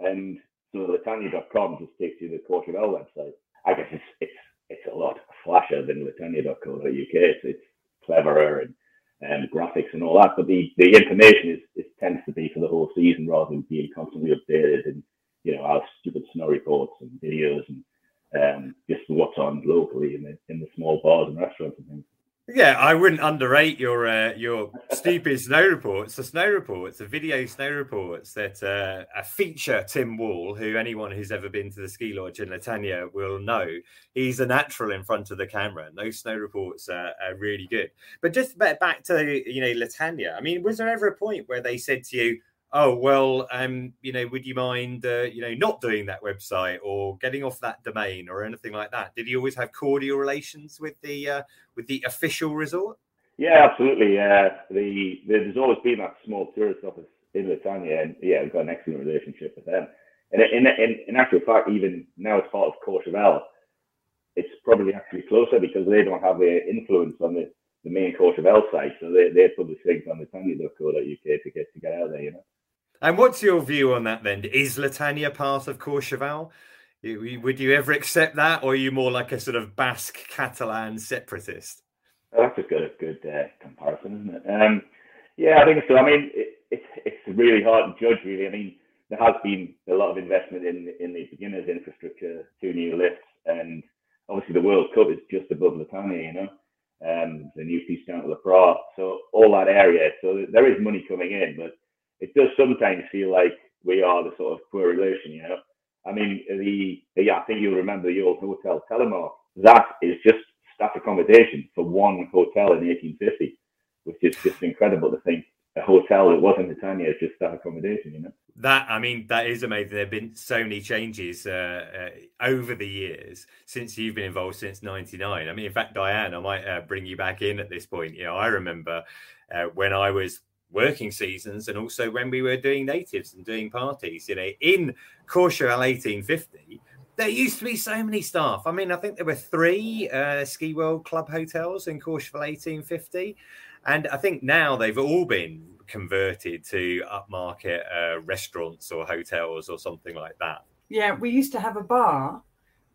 and so the Latania.com just takes you to the Courchevel website. I guess it's it's it's a lot flashier than Latania.co.uk. It's, it's cleverer and and graphics and all that, but the, the information is, is tends to be for the whole season rather than being constantly updated and you know our stupid snow reports and videos and um, just what's on locally in the in the small bars and restaurants and things. Yeah, I wouldn't underrate your uh, your stupid snow reports. The snow reports, the video snow reports that uh, feature Tim Wall, who anyone who's ever been to the ski lodge in La Tania will know. He's a natural in front of the camera, and those snow reports are, are really good. But just back to you know La Tania. I mean, was there ever a point where they said to you, oh well, um, you know, would you mind, uh, you know, not doing that website or getting off that domain or anything like that? Did he always have cordial relations with the uh, with the official resort? Yeah, absolutely. Uh, the there's always been that small tourist office in La Tania, and yeah, we've got an excellent relationship with them. And in in, in actual fact, even now as part of Courchevel, it's probably actually closer because they don't have the influence on the, the main Courchevel site, so they they publish things on latania.co.uk to get to get out there, you know. And what's your view on that then? Is La Tania part of Courchevel? Would you ever accept that, or are you more like a sort of Basque Catalan separatist? That's a good, good uh, comparison, isn't it? Um, yeah, I think so. I mean, it, it, it's really hard to judge, really. I mean, there has been a lot of investment in in the beginners' infrastructure, two new lifts, and obviously the World Cup is just above La Tania, you know, um, the new piste down to La Praz. So all that area, so there is money coming in, but it does sometimes feel like we are the sort of poor relation, you know. I mean, the yeah, I think you'll remember the old hotel Telemark. That is just staff accommodation for one hotel in 1850, which is just incredible to think a hotel that wasn't La Tania is just staff accommodation, you know. That I mean, that is amazing. There have been so many changes uh, uh, over the years since you've been involved since '99. I mean, in fact, Diane, I might uh, bring you back in at this point. You know, I remember uh, when I was working seasons and also when we were doing natives and doing parties. You know, in Courchevel 1850, there used to be so many staff. I mean, I think there were three uh, Skiworld Club hotels in Courchevel 1850. And I think now they've all been converted to upmarket uh, restaurants or hotels or something like that. Yeah, we used to have a bar,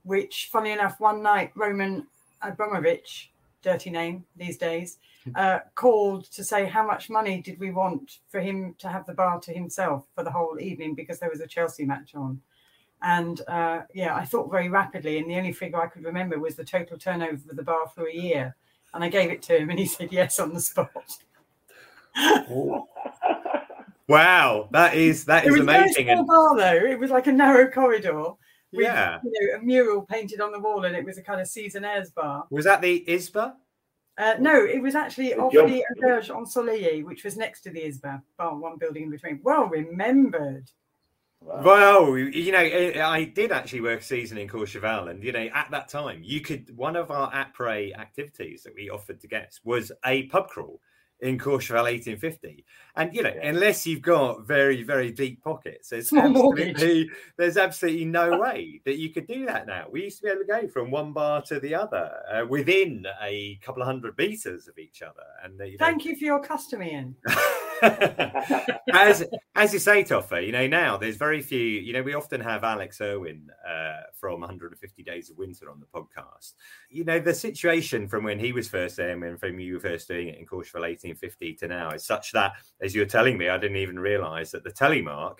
which, funny enough, one night Roman Abramovich, dirty name these days, uh, called to say how much money did we want for him to have the bar to himself for the whole evening because there was a Chelsea match on. And uh, yeah, I thought very rapidly, and the only figure I could remember was the total turnover of the bar for a year. And I gave it to him, and he said yes on the spot. (laughs) wow, that is that is amazing. and... bar though; it was like a narrow corridor. With, yeah, you know, a mural painted on the wall, and it was a kind of Seasonaires bar. Was that the Isba? Uh, no, it was actually off the Auberge Ensoleillé, which was next to the Isba bar, one building in between. Well remembered. Wow. Well, you know, I did actually work a season in Courchevel, and you know, at that time, you could one of our après activities that we offered to guests was a pub crawl in Courchevel 1850. And you know, yeah. unless you've got very, very deep pockets, there's absolutely, (laughs) there's absolutely no way that you could do that now. We used to be able to go from one bar to the other uh, within a couple of hundred meters of each other. And you know, thank you for your custom, Iain. (laughs) (laughs) as as you say, Toffa, you know now there's very few. You know, we often have Alex Irwin uh, from 150 Days of Winter on the podcast. You know, the situation from when he was first there and from you were first doing it in Courchevel 1850 to now is such that, as you're telling me, I didn't even realise that the telemark.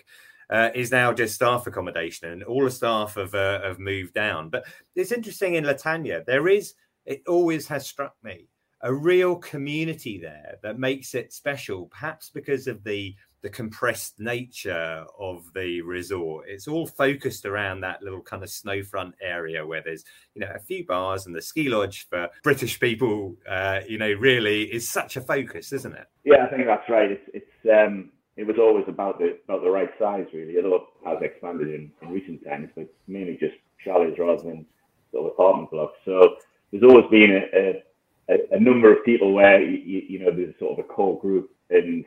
Uh, is now just staff accommodation, and all the staff have uh, have moved down. But it's interesting in La Tania, there is. It always has struck me a real community there that makes it special, perhaps because of the the compressed nature of the resort. It's all focused around that little kind of snowfront area where there's, you know, a few bars and the ski lodge for British people, uh, you know, really is such a focus, isn't it? Yeah, I think that's right. It's, it's um, it was always about the about the right size, really. It has expanded in, in recent times, but mainly just chalets rather than sort of apartment blocks. So there's always been a, a a, a number of people where you, you, know there's sort of a core group, and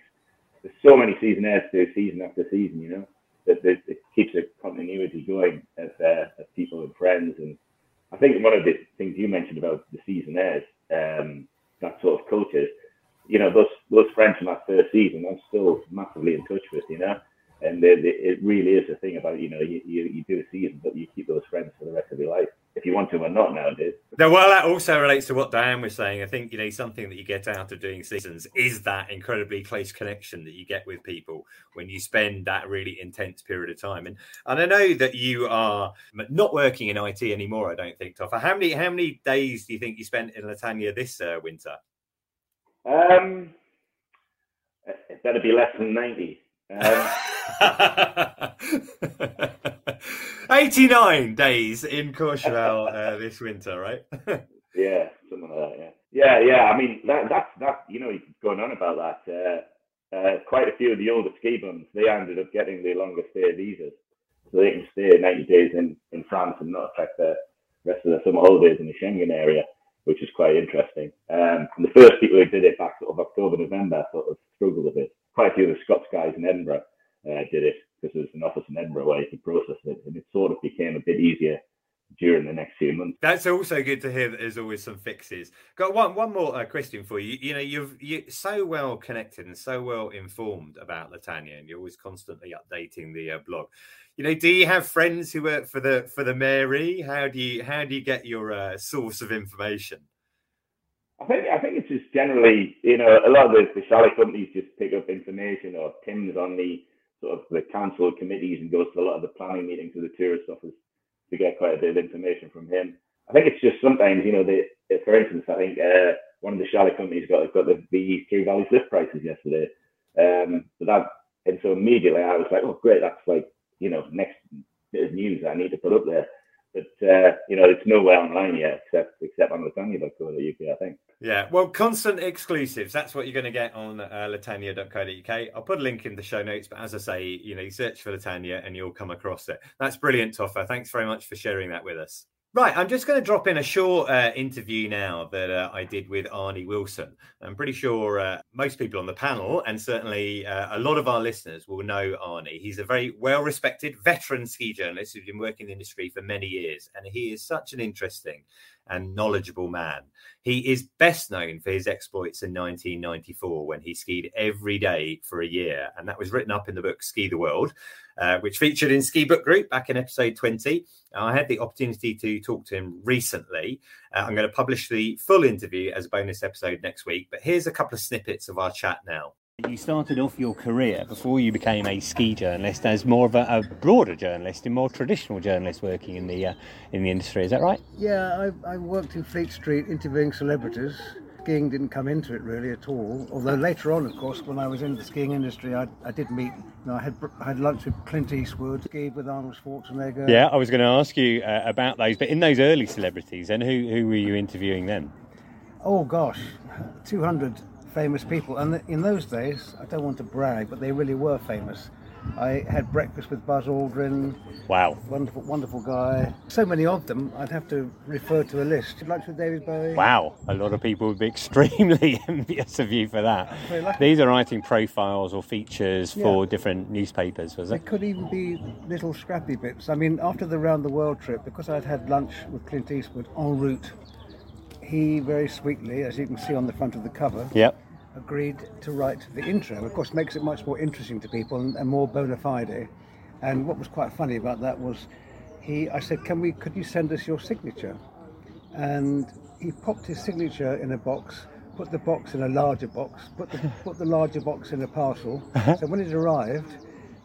there's so many Seasonaires to season after season. You know that, it keeps a continuity going of, uh, people and friends. And I think one of the things you mentioned about the Seasonaires, um, that sort of culture, you know, those those friends from that first season, I'm still massively in touch with. You know and it really is a thing about you know you, you, you do a season but you keep those friends for the rest of your life if you want to or not nowadays. No, well, that also relates to what Diane was saying. I think you know something that you get out of doing seasons is that incredibly close connection that you get with people when you spend that really intense period of time. And and I know that you are not working in IT anymore. I don't think, Toffa. How many how many days do you think you spent in La Tania this uh, winter? Um, it better be less than ninety. Um, (laughs) 89 days in Courchevel uh, this winter, right? (laughs) yeah, something like that. Yeah, yeah, yeah. I mean, that, that's that. You know, going on about that. Uh, uh, quite a few of the older ski bums, they ended up getting the longer stay visas. So they can stay 90 days in, in France and not affect the rest of their summer holidays in the Schengen area, which is quite interesting. Um, and the first people who did it back sort of October, November sort of struggled a bit. Quite a few of the Scots guys in Edinburgh uh, did it because there's an office in Edinburgh where you could process it. And it sort of became a bit easier during the next few months. That's also good to hear that there's always some fixes. Got one one more uh, question for you. You know, you've you so well connected and so well informed about La Tania, and you're always constantly updating the uh, blog. You know, do you have friends who work for the for the mairie? How do you how do you get your uh, source of information? I think I think it's just generally, you know, a lot of the, the chalet companies just pick up information or Tim's on the sort of the council committees and goes to a lot of the planning meetings with the tourist office to get quite a bit of information from him. I think it's just sometimes, you know, the, for instance, I think uh, one of the chalet companies got got the, the Three Valleys lift prices yesterday. Um, so that and so immediately I was like, oh great, that's like you know next bit of news I need to put up there. But uh, you know, it's nowhere online yet except except on latania.co.uk, I think. Yeah, well, constant exclusives. That's what you're going to get on uh, latania.co.uk. I'll put a link in the show notes, but as I say, you know, you search for La Tania and you'll come across it. That's brilliant, Toffa. Thanks very much for sharing that with us. Right, I'm just going to drop in a short uh, interview now that uh, I did with Arnie Wilson. I'm pretty sure uh, most people on the panel, and certainly uh, a lot of our listeners, will know Arnie. He's a very well respected veteran ski journalist who's been working in the industry for many years, and he is such an interesting and knowledgeable man. He is best known for his exploits in 1994 when he skied every day for a year, and that was written up in the book Ski the World. Uh, which featured in Ski Book Group back in episode 20. I had the opportunity to talk to him recently. Uh, I'm going to publish the full interview as a bonus episode next week, but here's a couple of snippets of our chat now. You started off your career before you became a ski journalist as more of a, a broader journalist, a more traditional journalist working in the uh, in the industry. Is that right? Yeah, I, I worked in Fleet Street interviewing celebrities skiing didn't come into it really at all. Although later on, of course, when I was in the skiing industry, I, I did meet. You know, I had I had lunch with Clint Eastwood, skied with Arnold Schwarzenegger. Yeah, I was going to ask you uh, about those, but in those early celebrities, and who who were you interviewing then? Oh gosh, two hundred famous people, and in those days, I don't want to brag, but they really were famous. I had breakfast with Buzz Aldrin. Wow. Wonderful, wonderful guy. So many of them, I'd have to refer to a list. Lunch with David Bowie. Wow. A lot of people would be (laughs) extremely (laughs) envious of you for that. These are writing profiles or features yeah. for different newspapers, was it? It could even be little scrappy bits. I mean, after the round the world trip, because I'd had lunch with Clint Eastwood en route, he very sweetly, as you can see on the front of the cover, yep agreed to write the intro. Of course, makes it much more interesting to people and, and more bona fide. And what was quite funny about that was, he, I said, "Can we? Could you send us your signature?" And he popped his signature in a box, put the box in a larger box, put the (laughs) put the larger box in a parcel. Uh-huh. So when it arrived,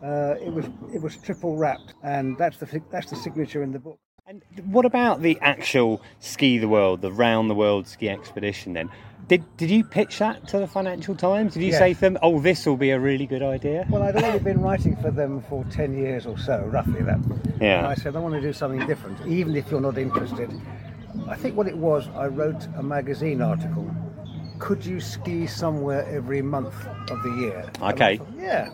uh, it was it was triple wrapped, and that's the that's the signature in the book. And what about the actual ski the world, the round the world ski expedition? Then did did you pitch that to the Financial Times? Did you yes. say to them, "Oh, this will be a really good idea"? Well, I'd only been writing for them for ten years or so, roughly that. Yeah. And I said, "I want to do something different, even if you're not interested." I think what it was, I wrote a magazine article. Could you ski somewhere every month of the year? Okay. Thought, yeah.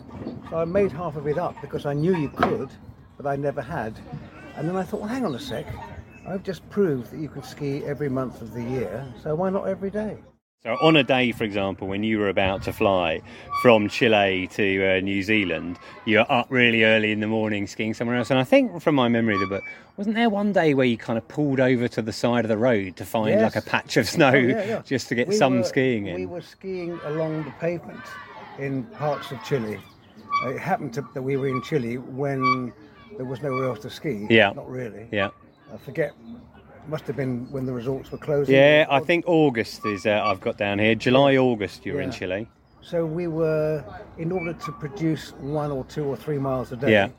So I made half of it up because I knew you could, but I never had. And then I thought, well, hang on a sec. I've just proved that you can ski every month of the year, so why not every day? So, on a day, for example, when you were about to fly from Chile to uh, New Zealand, you were up really early in the morning skiing somewhere else. And I think, from my memory of the book, wasn't there one day where you kind of pulled over to the side of the road to find yes. like a patch of snow oh, yeah, yeah. just to get we some were, skiing in? We were skiing along the pavement in parts of Chile. It happened to, that we were in Chile when there was nowhere else to ski. Yeah. Not really. Yeah. I forget must have been when the resorts were closing. Yeah, I think August is. Uh, I've got down here July, August. You were yeah. in Chile. So we were, in order to produce one or two or three miles a day. Yeah.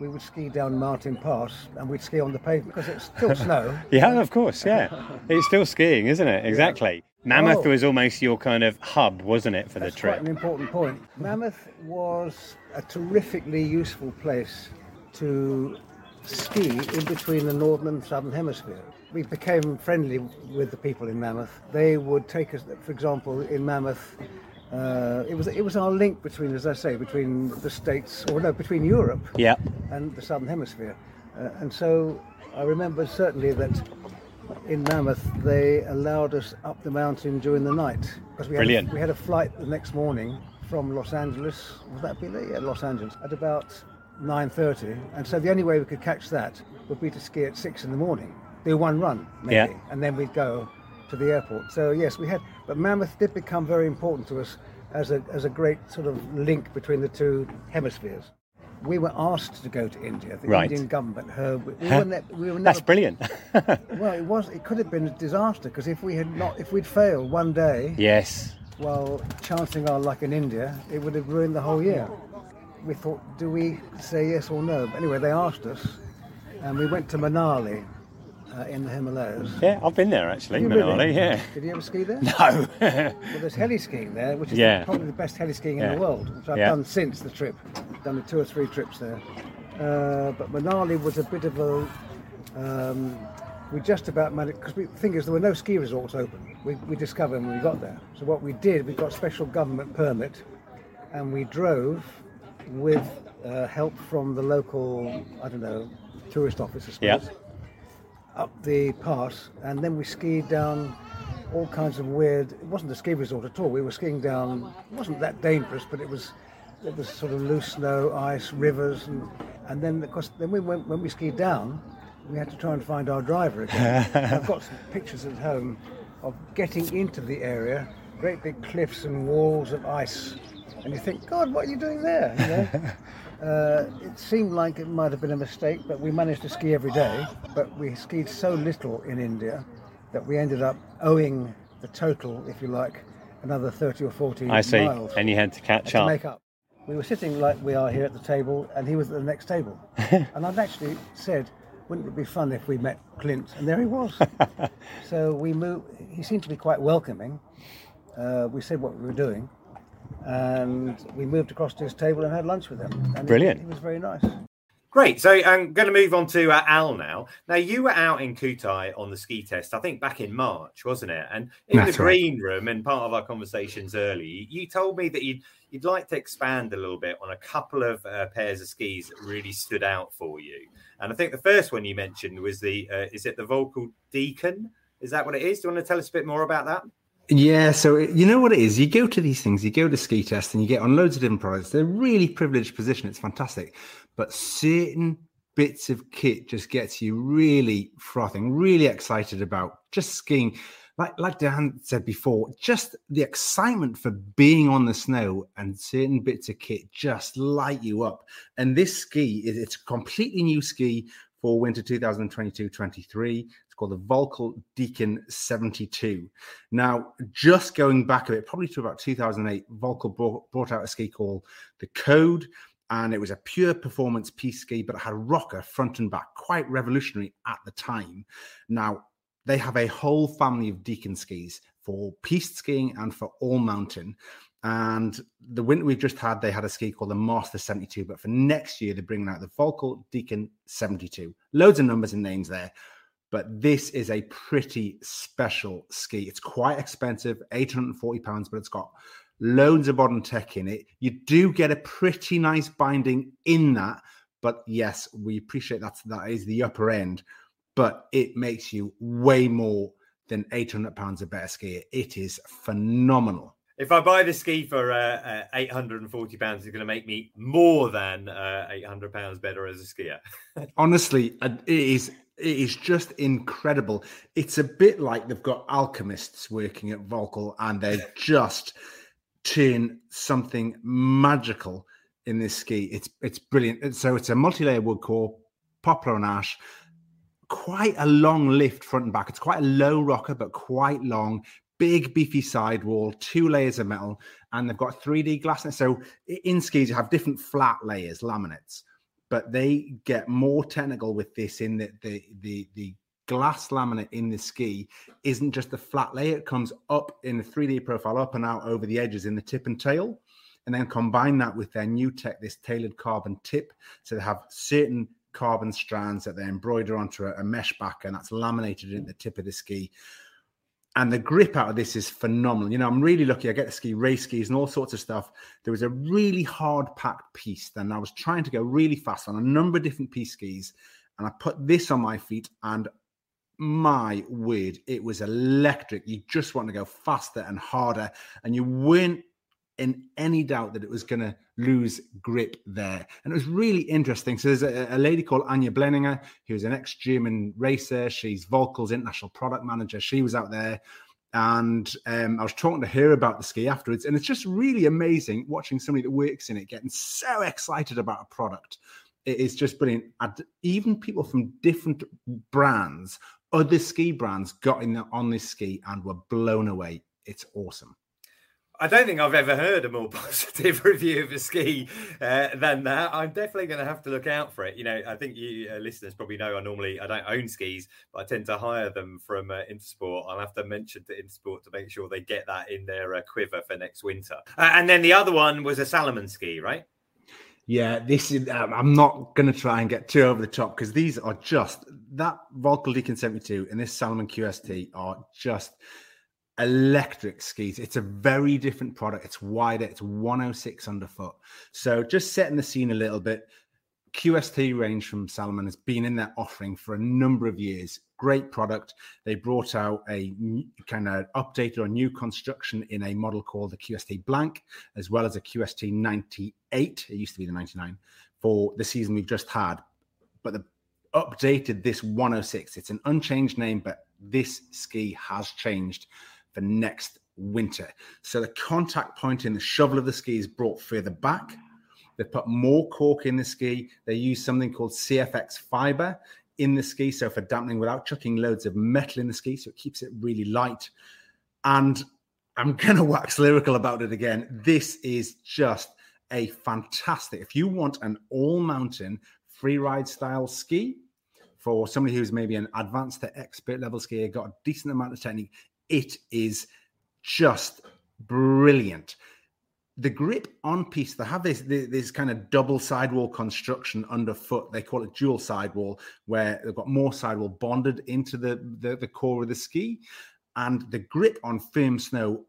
We would ski down Martin Pass and we'd ski on the pavement because it's still snow. (laughs) yeah, of course. Yeah, (laughs) it's still skiing, isn't it? Exactly. Yeah. Mammoth oh. was almost your kind of hub, wasn't it, for That's the trip? Quite an important point. Mammoth was a terrifically useful place to ski in between the northern and southern hemisphere we became friendly with the people in Mammoth. They would take us, for example, in Mammoth, Uh, it was it was our link between, as I say, between the states, or no, between Europe Yeah. and the southern hemisphere. Uh, and so I remember certainly that in Mammoth they allowed us up the mountain during the night because we had Brilliant. A, we had a flight the next morning from Los Angeles. Was that be there? Yeah, Los Angeles at about 9:30. And so the only way we could catch that would be to ski at six in the morning, do one run maybe, Yeah. and then we'd go to the airport. So yes, we had, but Mammoth did become very important to us as a as a great sort of link between the two hemispheres. We were asked to go to India. The Right. Indian government. Her, we, Huh? were ne- we were never, That's brilliant. (laughs) Well, it was. It could have been a disaster because if we had not, if we'd failed one day yes. while chancing our luck in India, it would have ruined the whole year. We thought, do we say yes or no? But anyway, they asked us, and we went to Manali uh, in the Himalayas. Yeah, I've been there actually, Manali. really? Yeah. Did you ever ski there? No. Well, (laughs) there's heli skiing there, which is Yeah. probably the best heli skiing in the world, which I've Yeah. done since the trip. Done two or three trips there. Uh, but Manali was a bit of a. Um, we just about managed because the thing is there were no ski resorts open. We, we discovered when we got there. So what we did, we got special government permit, and we drove with uh, help from the local, I don't know, tourist office, I Yeah. Up the pass, and then we skied down all kinds of weird. It wasn't a ski resort at all. We were skiing down. It wasn't that dangerous, but it was. It was sort of loose snow, ice, rivers, and and then of course then we went when we skied down, we had to try and find our driver again. (laughs) I've got some pictures at home of getting into the area, great big cliffs and walls of ice, and you think, God, what are you doing there? You know? (laughs) Uh, it seemed like it might have been a mistake, but we managed to ski every day. But we skied so little in India that we ended up owing the total, if you like, another 30 or 40 I see. miles And you had to catch to up. make up. We were sitting like we are here at the table, and he was at the next table. (laughs) and I'd actually said, wouldn't it be fun if we met Clint? And there he was. (laughs) so we moved. He seemed to be quite welcoming. Uh, we said what we were doing, and we moved across to his table and had lunch with him. And Brilliant. He, was very nice. Great. So I'm going to move on to uh, Al now. Now you were out in Kühtai on the ski test, I think back in March, wasn't it? And in That's the right. green room, and part of our conversations early, you told me that you'd you'd like to expand a little bit on a couple of uh, pairs of skis that really stood out for you. And I think the first one you mentioned was the uh, is it the Völkl Deacon? Is that what it is? Do you want to tell us a bit more about that? Yeah, so it- you know what it is? You go to these things, you go to ski test, and you get on loads of different products. They're really privileged position. It's fantastic, but certain bits of kit just gets you really frothing, really excited about just skiing. Like like Dan said before, just the excitement for being on the snow and certain bits of kit just light you up. And this ski is it's a completely new ski for winter 2022-23. Called the Völkl Deacon 72. Now, just going back a bit, probably to about 2008, Völkl brought, brought out a ski called the Code, and it was a pure performance piste ski, but it had a rocker front and back, quite revolutionary at the time. Now, they have a whole family of Deacon skis for piste skiing and for all mountain. And the winter we've just had, they had a ski called the Master 72. But for next year, they're bringing out the Völkl Deacon 72. Loads of numbers and names there. But this is a pretty special ski. It's quite expensive, 840 pounds, but it's got loads of modern tech in it. You do get a pretty nice binding in that. But yes, we appreciate that. That is the upper end, but it makes you way more than 800 pounds a better ski. It is phenomenal. If I buy the ski for uh, uh, 840 pounds, it's going to make me more than uh, 800 pounds better as a skier. (laughs) honestly uh, it is it is just incredible. It's a bit like they've got alchemists working at Völkl and they're just turn something magical in this ski. It's it's brilliant. So it's a multi-layer wood core poplar and ash quite a long lift front and back. It's quite a low rocker but quite long big beefy sidewall two layers of metal and they've got 3d glass so in skis you have different flat layers laminates but they get more technical with this in that the the the glass laminate in the ski isn't just a flat layer it comes up in a 3d profile up and out over the edges in the tip and tail and then combine that with their new tech this tailored carbon tip. So they have certain carbon strands that they embroider onto a, a mesh back and that's laminated in the tip of the ski and the grip out of this is phenomenal. You know, I'm really lucky. I get to ski race skis and all sorts of stuff. There was a really hard packed piste. Then I was trying to go really fast on a number of different piste skis, and I put this on my feet, and my word, it was electric. You just want to go faster and harder, and you weren't in any doubt that it was going to lose grip there. And it was really interesting. So there's a, a lady called Anya Blenninger, who's an ex-German racer. She's Völkl's international product manager. She was out there. And um, I was talking to her about the ski afterwards. And it's just really amazing watching somebody that works in it getting so excited about a product. It is just brilliant. And even people from different brands, other ski brands, got in on this ski and were blown away. It's awesome. I don't think I've ever heard a more (laughs) positive review of a ski uh, than that. I'm definitely going to have to look out for it. You know, I think you uh, listeners probably know I normally I don't own skis, but I tend to hire them from uh, Intersport. I'll have to mention to Intersport to make sure they get that in their uh, quiver for next winter. Uh, and then the other one was a Salomon ski, right? Yeah, this is. Um, I'm not going to try and get too over the top because these are just that Völkl Deacon 72 and this Salomon QST are just electric skis. It's a very different product. It's wider. It's 106 underfoot. So just setting the scene a little bit. QST range from Salomon has been in their offering for a number of years. Great product. They brought out a kind of updated or new construction in a model called the QST Blank, as well as a QST 98. It used to be the 99 for the season we've just had. But the updated this 106. It's an unchanged name, but this ski has changed for next winter. So the contact point in the shovel of the ski is brought further back. They put more cork in the ski. They use something called CFX fiber in the ski, so for dampening without chucking loads of metal in the ski, so it keeps it really light. And I'm (laughs) going to wax lyrical about it again. This is just a fantastic. If you want an all mountain free ride style ski for somebody who's maybe an advanced to expert level skier, got a decent amount of technique, it is just brilliant. The grip on piste, they have this, this kind of double sidewall construction underfoot. They call it dual sidewall, where they've got more sidewall bonded into the, the, the core of the ski. And the grip on firm snow,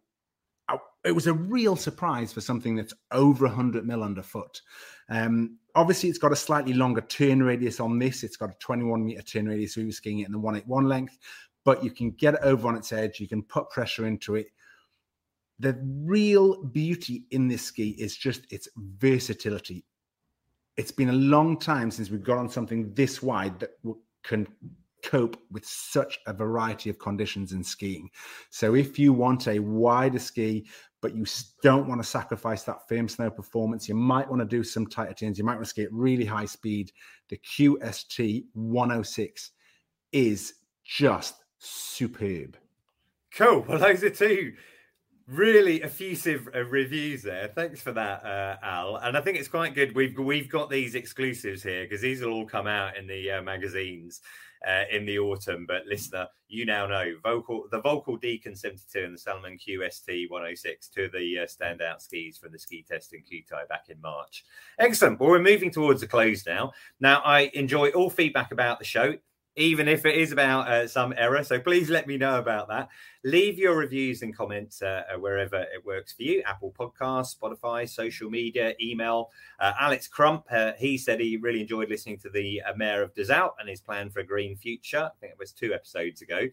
uh, it was a real surprise for something that's over 100 mil underfoot. Um, obviously, it's got a slightly longer turn radius on this. It's got a 21 meter turn radius. We were skiing it in the 181 length, but you can get it over on its edge. You can put pressure into it. The real beauty in this ski is just its versatility. It's been a long time since we've got on something this wide that can cope with such a variety of conditions in skiing. So if you want a wider ski, but you don't want to sacrifice that firm snow performance, you might want to do some tighter turns. You might want to ski at really high speed. The QST 106 is just superb. Cool. Well, those are two really effusive uh, reviews there. Thanks for that, uh, Al. And I think it's quite good. We've we've got these exclusives here because these will all come out in the uh, magazines uh, in the autumn. But listener, you now know Völkl the Völkl Deacon 72 and the Salomon QST 106, two of the uh, standout skis from the ski test in Kühtai back in March. Excellent. Well, we're moving towards the close now. Now, I enjoy all feedback about the show even if it is about uh, some error. So please let me know about that. Leave your reviews and comments uh, uh, wherever it works for you Apple Podcasts, Spotify, social media, email. Uh, Alex Crump, uh, he said he really enjoyed listening to the uh, Mayor of Dessau and his plan for a green future. I think it was two episodes ago.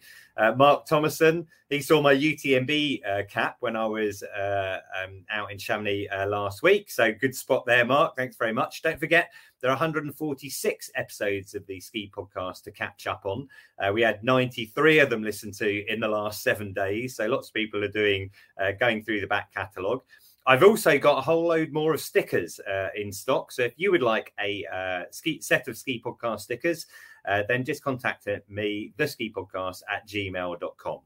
Mark Thomason, he saw my UTMB cap when I was um, out in Chamonix last week. So good spot there, Mark. Thanks very much. Don't forget, there are 146 episodes of the Ski Podcast to catch up on. Uh, we had 93 of them listened to in the last seven days. So lots of people are doing uh, going through the back catalogue. I've also got a whole load more of stickers uh, in stock. So if you would like a uh, ski, set of Ski Podcast stickers, uh, then just contact me, the ski podcast at gmail.com.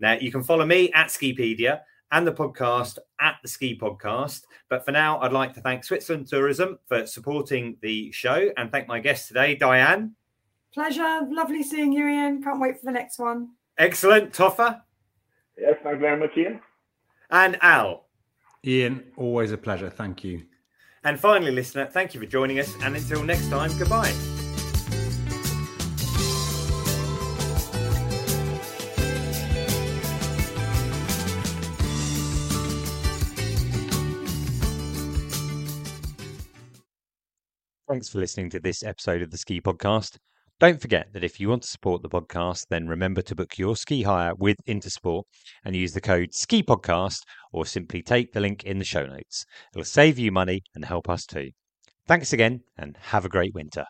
Now you can follow me at Skipedia and the podcast at the Ski Podcast. But for now, I'd like to thank Switzerland Tourism for supporting the show and thank my guest today, Diane. Pleasure. Lovely seeing you, Iain. Can't wait for the next one. Excellent. Toffa. Yes, thank you very much, Iain. And Al. Iain, always a pleasure. Thank you. And finally, listener, thank you for joining us. And until next time, goodbye. Thanks for listening to this episode of the Ski Podcast. Don't forget that if you want to support the podcast, then remember to book your ski hire with Intersport and use the code Ski Podcast or simply take the link in the show notes. It'll save you money and help us too. Thanks again and have a great winter.